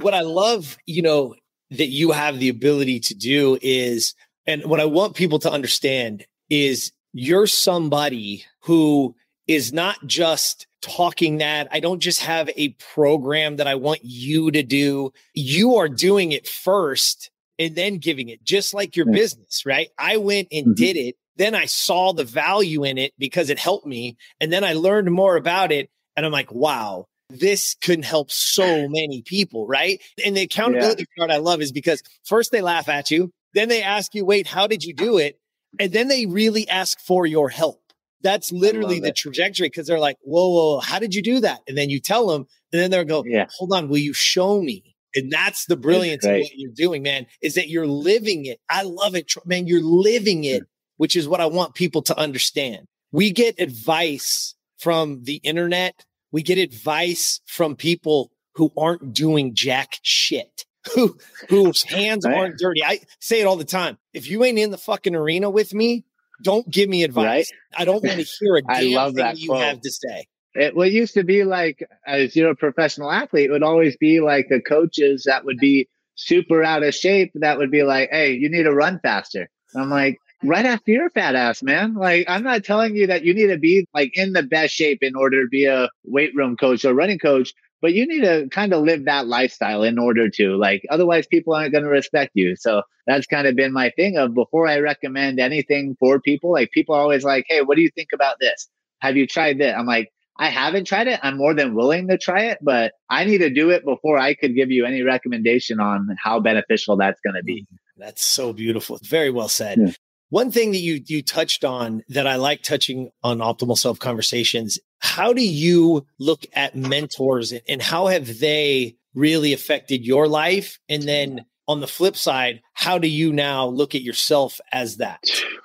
What I love, you know, that you have the ability to do is, and what I want people to understand is you're somebody who is not just talking that. I don't just have a program that I want you to do. You are doing it first and then giving it, just like your business, right? I went and mm-hmm. did it. Then I saw the value in it because it helped me. And then I learned more about it. And I'm like, wow, this can help so many people, right? And the accountability yeah. part I love is because first they laugh at you, then they ask you, wait, how did you do it? And then they really ask for your help. That's literally the it. trajectory because they're like, whoa, whoa, how did you do that? And then you tell them, and then they'll go, yeah. hold on, will you show me? And that's the brilliance of what you're doing, man, is that you're living it. I love it, man. You're living it, which is what I want people to understand. We get advice from the internet. We get advice from people who aren't doing jack shit, who whose hands right. aren't dirty. I say it all the time. If you ain't in the fucking arena with me, don't give me advice. Right? I don't want to hear a damn love thing you quote. have to say. It what used to be like as you're a professional athlete, it would always be like the coaches that would be super out of shape that would be like, Hey, you need to run faster. I'm like, right after your fat ass, man. Like, I'm not telling you that you need to be like in the best shape in order to be a weight room coach or running coach but you need to kind of live that lifestyle in order to like otherwise people aren't going to respect you. So that's kind of been my thing of before i recommend anything for people like people are always like hey what do you think about this? Have you tried this i'm like i haven't tried it. I'm more than willing to try it but i need to do it before i could give you any recommendation on how beneficial that's going to be mm, that's so beautiful. Very well said. Yeah. One thing that you you touched on that I like touching on optimal self conversations, how do you look at mentors and how have they really affected your life? And then on the flip side, how do you now look at yourself as that,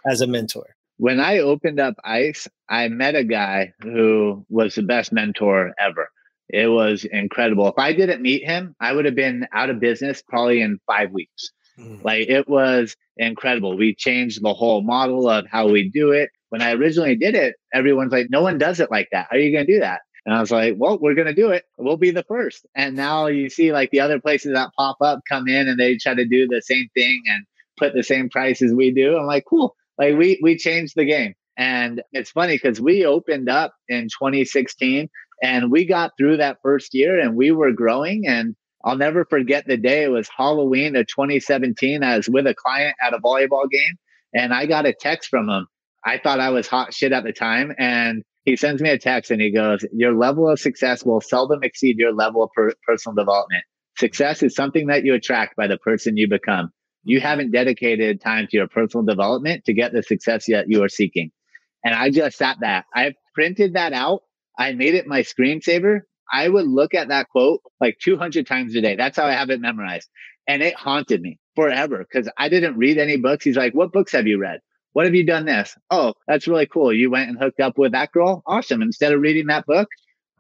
as a mentor? When I opened up ICE, I met a guy who was the best mentor ever. It was incredible. If I didn't meet him, I would have been out of business probably in five weeks. Mm. Like it was incredible. We changed the whole model of how we do it. When I originally did it, everyone's like, no one does it like that. How are you going to do that? And I was like, well, we're going to do it. We'll be the first. And now you see like the other places that pop up come in and they try to do the same thing and put the same price as we do. I'm like, cool. Like we, we changed the game. And it's funny because we opened up in 2016 and we got through that first year and we were growing. And I'll never forget the day. It was Halloween of 2017. I was with a client at a volleyball game and I got a text from him. I thought I was hot shit at the time. And he sends me a text and he goes, Your level of success will seldom exceed your level of per- personal development. Success is something that you attract by the person you become. You mm-hmm. haven't dedicated time to your personal development to get the success that you are seeking. And I just sat that. I printed that out. I made it my screensaver I would look at that quote like 200 times a day. That's how I have it memorized. And it haunted me forever because I didn't read any books. He's like, What books have you read? What have you done this? Oh, that's really cool. You went and hooked up with that girl? Awesome. Instead of reading that book,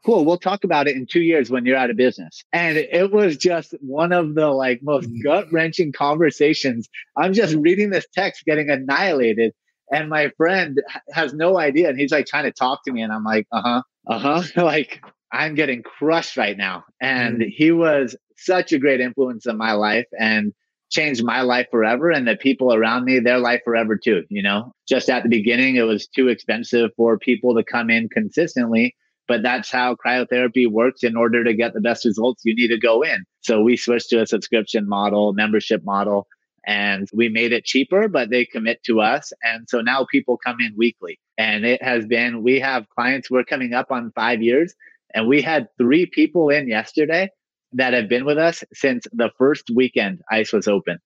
cool. We'll talk about it in two years when you're out of business. And it was just one of the like most mm. gut wrenching conversations. I'm just reading this text, getting annihilated. And my friend has no idea. And he's like trying to talk to me. And I'm like, uh huh, uh huh. like, I'm getting crushed right now. And mm. he was such a great influence in my life and changed my life forever and the people around me, their life forever too. You know, just at the beginning, it was too expensive for people to come in consistently. But that's how cryotherapy works. In order to get the best results, you need to go in. So we switched to a subscription model, membership model, and we made it cheaper, but they commit to us. And so now people come in weekly. And it has been, we have clients, we're coming up on five years and we had three people in yesterday that have been with us since the first weekend ICE was open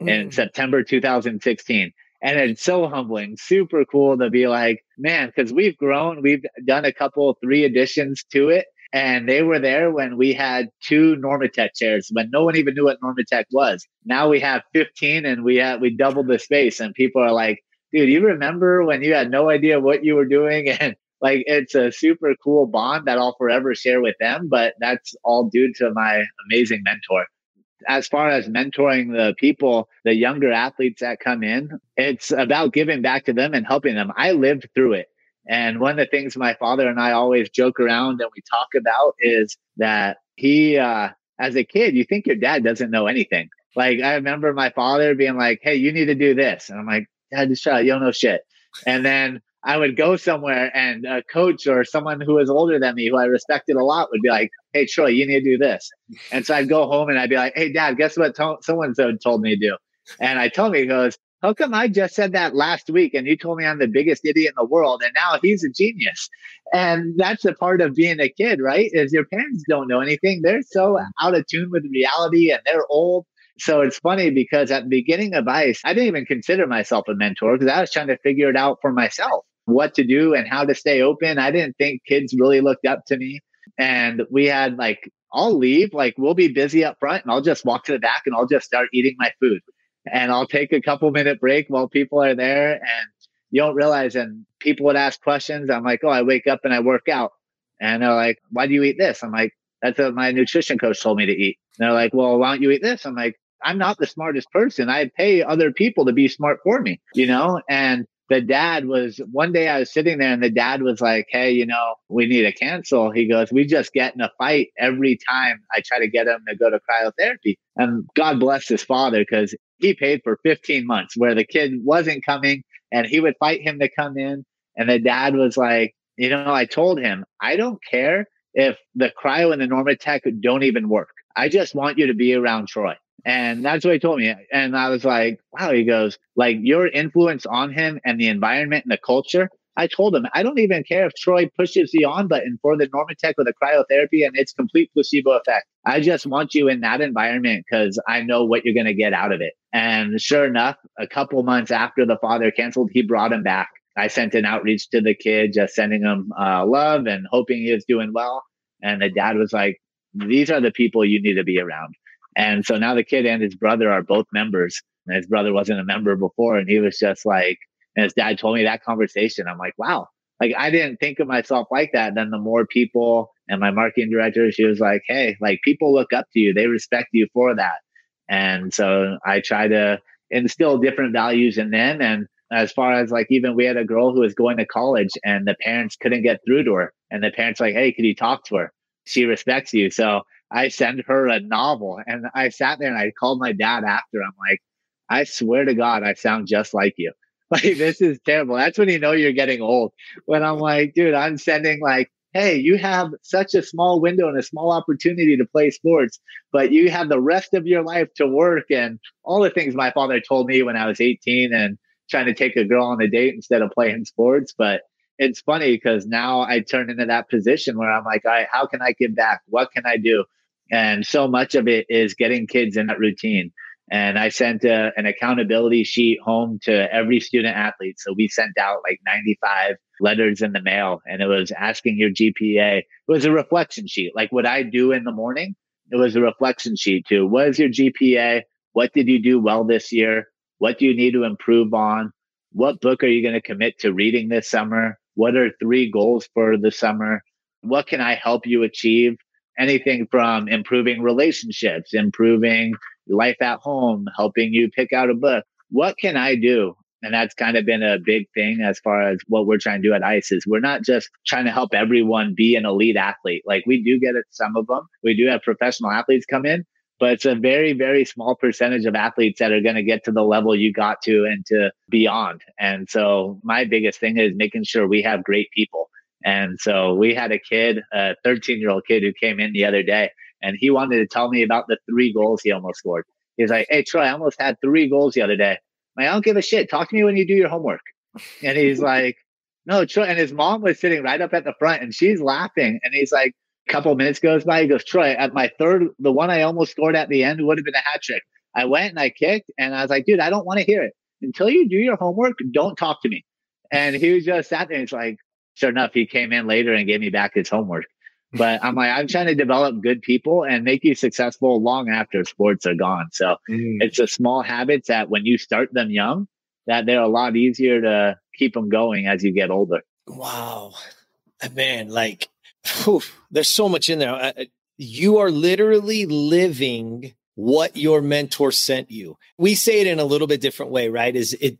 mm. in September 2016. And it's so humbling, super cool to be like, man, because we've grown, we've done a couple, three additions to it. And they were there when we had two Normatec chairs, when no one even knew what Normatec was. Now we have 15 and we had, we doubled the space and people are like, dude, you remember when you had no idea what you were doing and like it's a super cool bond that I'll forever share with them. But that's all due to my amazing mentor. As far as mentoring the people, the younger athletes that come in, it's about giving back to them and helping them. I lived through it. And one of the things my father and I always joke around and we talk about is that he, uh, as a kid, you think your dad doesn't know anything. Like I remember my father being like, Hey, you need to do this. And I'm like, Dad, just shut up. You don't know shit. And then I would go somewhere and a coach or someone who was older than me, who I respected a lot, would be like, "Hey, Troy, you need to do this." And so I'd go home and I'd be like, "Hey, Dad, guess what to- someone told me to do?" And I told me, he goes, "How come I just said that last week and you told me I'm the biggest idiot in the world and now he's a genius?" And that's the part of being a kid, right? Is your parents don't know anything; they're so out of tune with reality and they're old. So it's funny because at the beginning of ICE, I didn't even consider myself a mentor because I was trying to figure it out for myself what to do and how to stay open. I didn't think kids really looked up to me. And we had like, I'll leave, like, we'll be busy up front and I'll just walk to the back and I'll just start eating my food. And I'll take a couple minute break while people are there. And you don't realize, and people would ask questions. I'm like, oh, I wake up and I work out. And they're like, why do you eat this? I'm like, that's what my nutrition coach told me to eat. And they're like, well, why don't you eat this? I'm like, I'm not the smartest person. I pay other people to be smart for me, you know? And the dad was one day I was sitting there and the dad was like, Hey, you know, we need to cancel. He goes, We just get in a fight every time I try to get him to go to cryotherapy. And God bless his father because he paid for 15 months where the kid wasn't coming and he would fight him to come in. And the dad was like, You know, I told him, I don't care if the cryo and the Normatec don't even work. I just want you to be around Troy. And that's what he told me. And I was like, wow, he goes, like your influence on him and the environment and the culture. I told him, I don't even care if Troy pushes the on button for the Normatec or the cryotherapy and it's complete placebo effect. I just want you in that environment because I know what you're going to get out of it. And sure enough, a couple months after the father canceled, he brought him back. I sent an outreach to the kid, just sending him uh, love and hoping he was doing well. And the dad was like, these are the people you need to be around. And so now the kid and his brother are both members. And his brother wasn't a member before. And he was just like, and his dad told me that conversation. I'm like, wow, like I didn't think of myself like that. Then the more people and my marketing director, she was like, Hey, like people look up to you. They respect you for that. And so I try to instill different values in them. And as far as like even we had a girl who was going to college and the parents couldn't get through to her. And the parents like, Hey, could you talk to her? She respects you. So I sent her a novel and I sat there and I called my dad after. I'm like, I swear to God, I sound just like you. Like, this is terrible. That's when you know you're getting old. When I'm like, dude, I'm sending like, hey, you have such a small window and a small opportunity to play sports, but you have the rest of your life to work and all the things my father told me when I was 18 and trying to take a girl on a date instead of playing sports. But it's funny because now I turn into that position where I'm like, all right, how can I give back? What can I do? And so much of it is getting kids in that routine. And I sent a, an accountability sheet home to every student athlete. So we sent out like 95 letters in the mail and it was asking your GPA. It was a reflection sheet. Like what I do in the morning, it was a reflection sheet too. What is your GPA? What did you do well this year? What do you need to improve on? What book are you going to commit to reading this summer? What are three goals for the summer? What can I help you achieve? Anything from improving relationships, improving life at home, helping you pick out a book. What can I do? And that's kind of been a big thing as far as what we're trying to do at ICE is we're not just trying to help everyone be an elite athlete. Like we do get it, some of them. We do have professional athletes come in, but it's a very, very small percentage of athletes that are going to get to the level you got to and to beyond. And so my biggest thing is making sure we have great people. And so we had a kid, a 13 year old kid who came in the other day and he wanted to tell me about the three goals he almost scored. He's like, "Hey Troy, I almost had three goals the other day." I'm like, I don't give a shit. Talk to me when you do your homework. And he's like, "No, Troy." And his mom was sitting right up at the front, and she's laughing. And he's like, a couple minutes goes by. He goes, "Troy, at my third, the one I almost scored at the end would have been a hat trick. I went and I kicked, and I was like, dude, I don't want to hear it until you do your homework. Don't talk to me." And he was just sat there. And he's like, sure enough, he came in later and gave me back his homework. But I'm like, I'm trying to develop good people and make you successful long after sports are gone. So mm. it's the small habits that when you start them young, that they're a lot easier to keep them going as you get older. Wow, uh, man, like whew, there's so much in there. Uh, uh, you are literally living what your mentor sent you. We say it in a little bit different way, right? Is it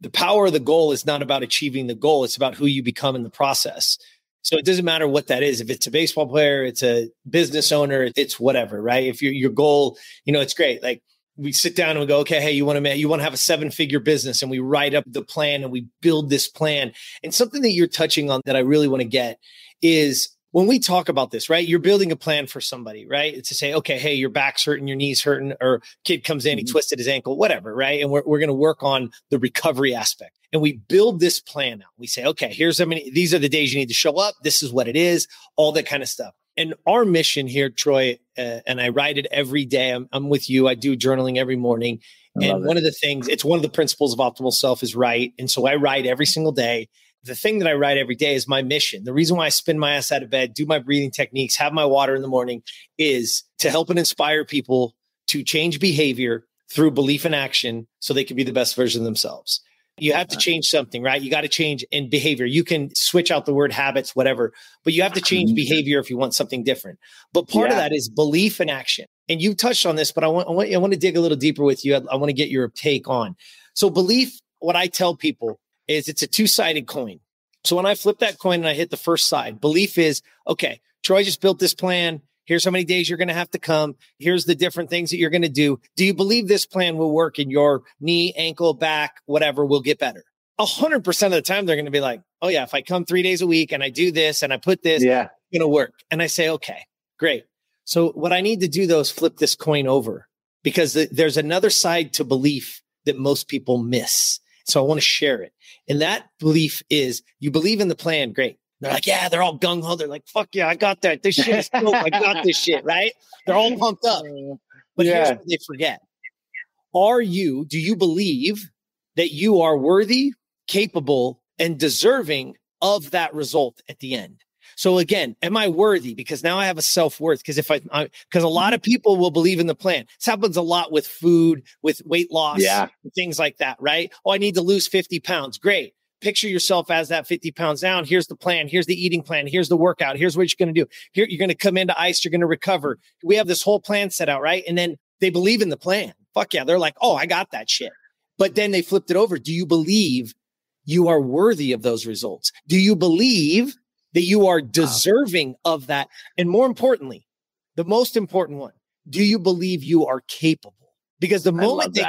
the power of the goal is not about achieving the goal, it's about who you become in the process. So it doesn't matter what that is. If it's a baseball player, it's a business owner, it's whatever, right? If your your goal, you know, it's great. Like we sit down and we go, okay, hey, you want to you want to have a seven figure business, and we write up the plan and we build this plan. And something that you're touching on that I really want to get is when we talk about this, right? You're building a plan for somebody, right? To say, okay, hey, your back's hurting, your knees hurting, or kid comes in, mm-hmm. he twisted his ankle, whatever, right? And we're, we're going to work on the recovery aspect and we build this plan out. We say, okay, here's how many, these are the days you need to show up. This is what it is, all that kind of stuff. And our mission here, Troy, uh, and I write it every day. I'm, I'm, with you. I do journaling every morning. And one of the things, it's one of the principles of optimal self is write. And so I write every single day. The thing that I write every day is my mission. The reason why I spin my ass out of bed, do my breathing techniques, have my water in the morning is to help and inspire people to change behavior through belief and action so they can be the best version of themselves. You have to change something, right? You got to change in behavior. You can switch out the word habits, whatever, but you have to change mm-hmm. behavior if you want something different. But part yeah. of that is belief and action. And you touched on this, but I want, I want, I want to dig a little deeper with you. I, I want to get your take on. So belief, what I tell people is it's a two-sided coin. So when I flip that coin and I hit the first side, belief is, okay, Troy just built this plan. Here's how many days you're going to have to come. Here's the different things that you're going to do. Do you believe this plan will work in your knee, ankle, back, whatever will get better? A hundred percent of the time, they're going to be like, Oh yeah, if I come three days a week and I do this and I put this, yeah, it's going to work. And I say, okay, great. So what I need to do though is flip this coin over because th- there's another side to belief that most people miss. So I want to share it. And that belief is you believe in the plan. Great. They're like, yeah, they're all gung ho. They're like, fuck yeah, I got that. This shit is dope. I got this shit, right? They're all pumped up. Uh, but yeah. here's what they forget. Are you, do you believe that you are worthy, capable, and deserving of that result at the end? So again, am I worthy? Because now I have a self worth. Because if I, because a lot of people will believe in the plan. This happens a lot with food, with weight loss, yeah. things like that, right? Oh, I need to lose 50 pounds. Great. picture yourself as that 50 pounds down. Here's the plan. Here's the eating plan. Here's the workout. Here's what you're going to do. Here, you're going to come into ice. You're going to recover. We have this whole plan set out, right? And then they believe in the plan. Fuck yeah. They're like, oh, I got that shit. But then they flipped it over. Do you believe you are worthy of those results? Do you believe that you are deserving wow. of that? And more importantly, the most important one, do you believe you are capable? Because the moment they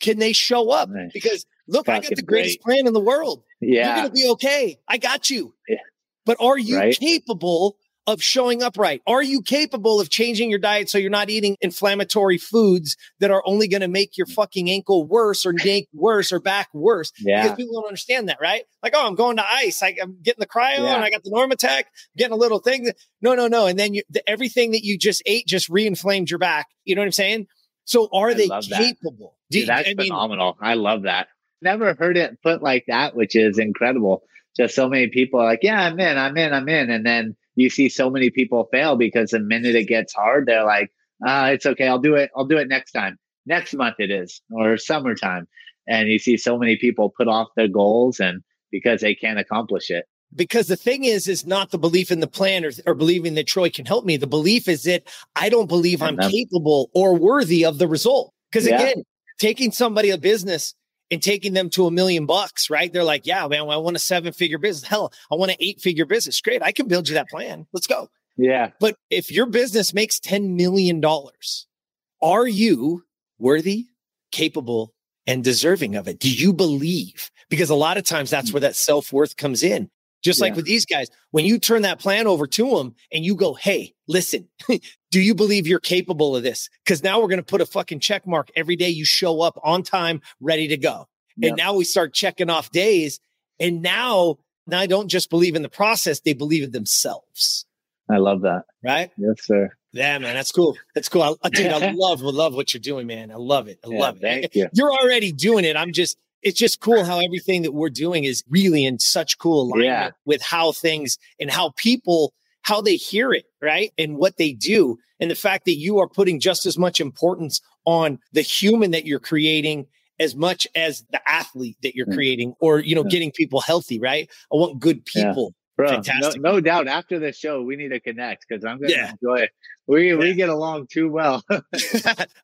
can they show up? Nice. Because look, Fucking I got the greatest great. plan in the world. Yeah. You're gonna be okay. I got you. Yeah. But are you right? capable of showing up right? Are you capable of changing your diet so you're not eating inflammatory foods that are only going to make your fucking ankle worse or neck worse or back worse? Yeah. Because people don't understand that, right? Like, oh, I'm going to ice. I, am getting the cryo yeah. and I got the Normatec, getting a little thing. No, no, no. And then you, the, everything that you just ate just re-inflamed your back. You know what I'm saying? So are I they capable? That. Dude, that's I mean, phenomenal. I love that. Never heard it put like that, which is incredible. Just so many people are like, yeah, I'm in, I'm in, I'm in. And then you see so many people fail because the minute it gets hard, they're like, uh, it's okay. I'll do it. I'll do it next time. Next month it is, or summertime. And you see so many people put off their goals and because they can't accomplish it. Because the thing is, is not the belief in the plan or, or believing that Troy can help me. The belief is that I don't believe I'm capable or worthy of the result. Because yeah. again, taking somebody a business and taking them to a million bucks, right? They're like, yeah, man, I want a seven figure business. Hell, I want an eight figure business. Great. I can build you that plan. Let's go. Yeah. But if your business makes $10 million, are you worthy, capable, and deserving of it? Do you believe? Because a lot of times that's where that self worth comes in. Just like with these guys, when you turn that plan over to them and you go, Hey, listen, do you believe you're capable of this? Because now we're going to put a fucking check mark every day you show up on time, ready to go. Yep. And now we start checking off days. And now, now I don't just believe in the process, they believe in themselves. I love that. Right? Yes, sir. Yeah, man, that's cool. That's cool. I, dude, I love, love what you're doing, man. I love it. I yeah, love it. Thank you. You're already doing it. I'm just, it's just cool how everything that we're doing is really in such cool alignment yeah. with how things and how people how they hear it right and what they do and the fact that you are putting just as much importance on the human that you're creating as much as the athlete that you're hmm. creating or you know yeah. getting people healthy right i want good people yeah. Bro, Fantastic. No, no, doubt. After the show, we need to connect because I'm going to enjoy it. We we get along too well. All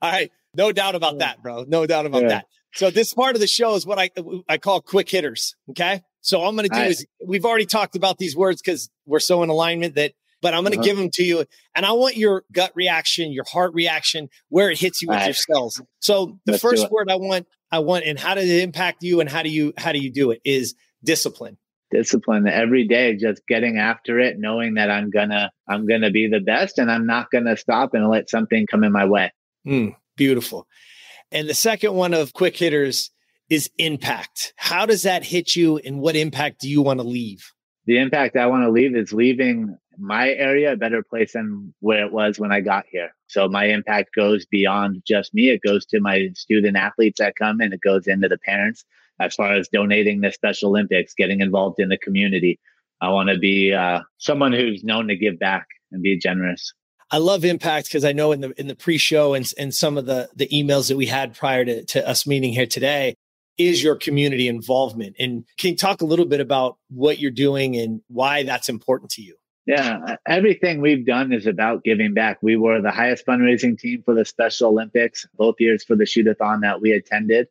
right, no doubt about that, bro. No doubt about that. So this part of the show is what I I call quick hitters. Okay. So all I'm going to do right. is we've already talked about these words because we're so in alignment that, but I'm going to uh-huh. give them to you, and I want your gut reaction, your heart reaction, where it hits you with right. your cells. So the Let's first word I want, I want, and how does it impact you, and how do you how do you do it? Is discipline. Discipline every day, just getting after it, knowing that I'm gonna I'm gonna be the best, and I'm not gonna stop and let something come in my way. Mm, beautiful. And the second one of quick hitters is impact. How does that hit you and what impact do you want to leave? The impact I want to leave is leaving my area a better place than where it was when I got here. So my impact goes beyond just me. It goes to my student athletes that come and it goes into the parents as far as donating the Special Olympics, getting involved in the community. I want to be uh, someone who's known to give back and be generous. I love impact because I know in the in the pre-show and and some of the the emails that we had prior to, to us meeting here today is your community involvement. And can you talk a little bit about what you're doing and why that's important to you? Yeah, everything we've done is about giving back. We were the highest fundraising team for the Special Olympics, both years for the shootathon that we attended.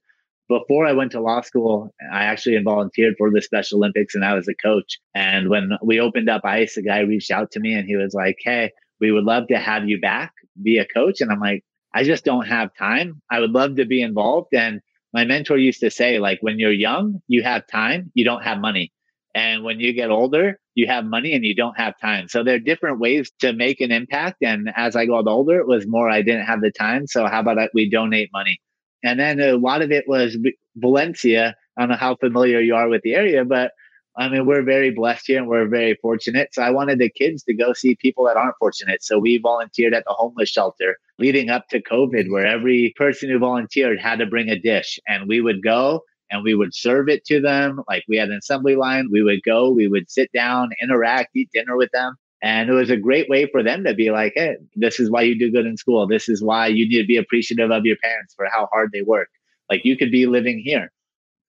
Before I went to law school, I actually volunteered for the Special Olympics and I was a coach. And when we opened up ICE, a guy reached out to me and he was like, Hey, we would love to have you back, be a coach. And I'm like, I just don't have time. I would love to be involved. And my mentor used to say, like, when you're young, you have time, you don't have money. And when you get older, you have money and you don't have time. So there are different ways to make an impact. And as I got older, it was more I didn't have the time. So how about we donate money? And then a lot of it was Valencia. I don't know how familiar you are with the area, but I mean, we're very blessed here and we're very fortunate. So I wanted the kids to go see people that aren't fortunate. So we volunteered at the homeless shelter leading up to COVID, where every person who volunteered had to bring a dish. And we would go and we would serve it to them. Like we had an assembly line. We would go, we would sit down, interact, eat dinner with them. And it was a great way for them to be like, hey, this is why you do good in school. This is why you need to be appreciative of your parents for how hard they work. Like you could be living here.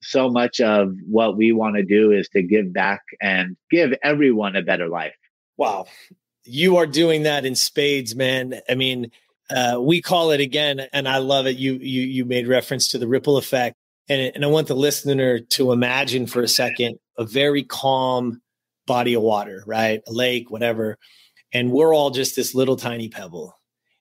So much of what we want to do is to give back and give everyone a better life. Wow. You are doing that in spades, man. I mean, uh, we call it again, and I love it. You you you made reference to the ripple effect, and and I want the listener to imagine for a second a very calm body of water, right? A lake, whatever, and we're all just this little tiny pebble.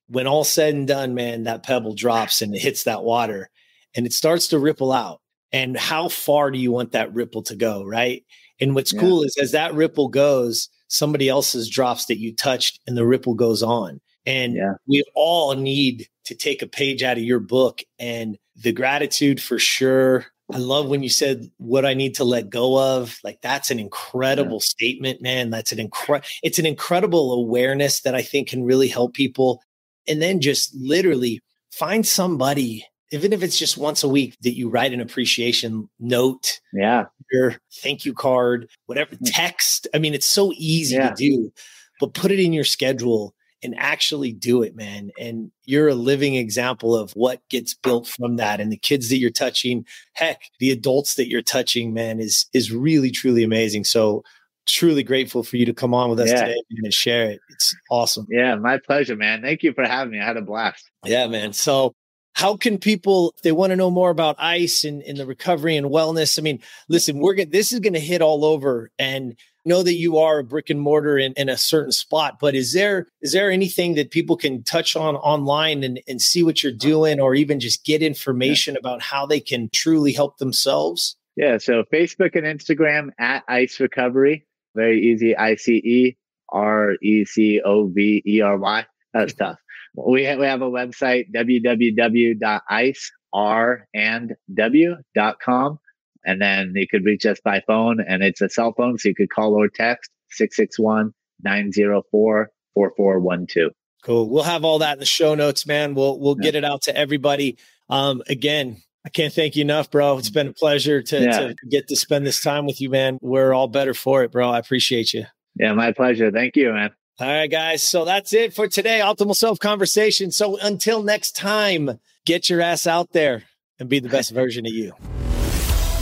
When all said and done, man, that pebble drops and it hits that water, and it starts to ripple out. And how far do you want that ripple to go, right? And what's yeah. cool is as that ripple goes, somebody else's drops that you touched, and the ripple goes on and yeah. we all need to take a page out of your book and the gratitude for sure. I love when you said what I need to let go of. Like that's an incredible yeah. statement, man. That's an incredible it's an incredible awareness that I think can really help people. And then just literally find somebody, even if it's just once a week, that you write an appreciation note. Yeah. Your thank you card, whatever mm. text. I mean, it's so easy yeah. to do, but put it in your schedule and actually do it, man. And you're a living example of what gets built from that. And the kids that you're touching, heck, the adults that you're touching, man, is is really truly amazing. So truly grateful for you to come on with us yeah. today and share it. It's awesome. Yeah, my pleasure, man. Thank you for having me. I had a blast. Yeah, man. So how can people if they want to know more about ice and, and the recovery and wellness i mean listen we're going this is going to hit all over and know that you are a brick and mortar in, in a certain spot, but is there is there anything that people can touch on online and, and see what you're doing or even just get information yeah. about how they can truly help themselves? Yeah, so Facebook and Instagram at Ice Recovery. Very easy. I C E R E C O V E R Y. That's mm-hmm. tough. We have, we have a website, www.icerandw.com. And then you could reach us by phone, and it's a cell phone, so you could call or text 661 904 4412. Cool. We'll have all that in the show notes, man. We'll we'll yeah. get it out to everybody. Um, again, I can't thank you enough, bro. It's been a pleasure to, yeah. to get to spend this time with you, man. We're all better for it, bro. I appreciate you. Yeah, my pleasure. Thank you, man. All right, guys. So that's it for today. Optimal Self Conversation. So until next time, get your ass out there and be the best version of you.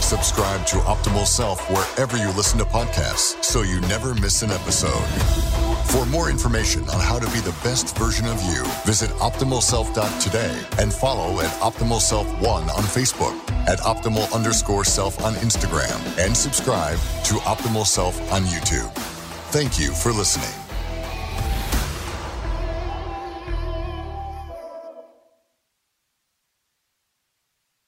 Subscribe to Optimal Self wherever you listen to podcasts so you never miss an episode. For more information on how to be the best version of you, visit optimalself.today and follow at Optimal Self One on Facebook, at Optimal underscore self on Instagram, and subscribe to Optimal Self on YouTube. Thank you for listening.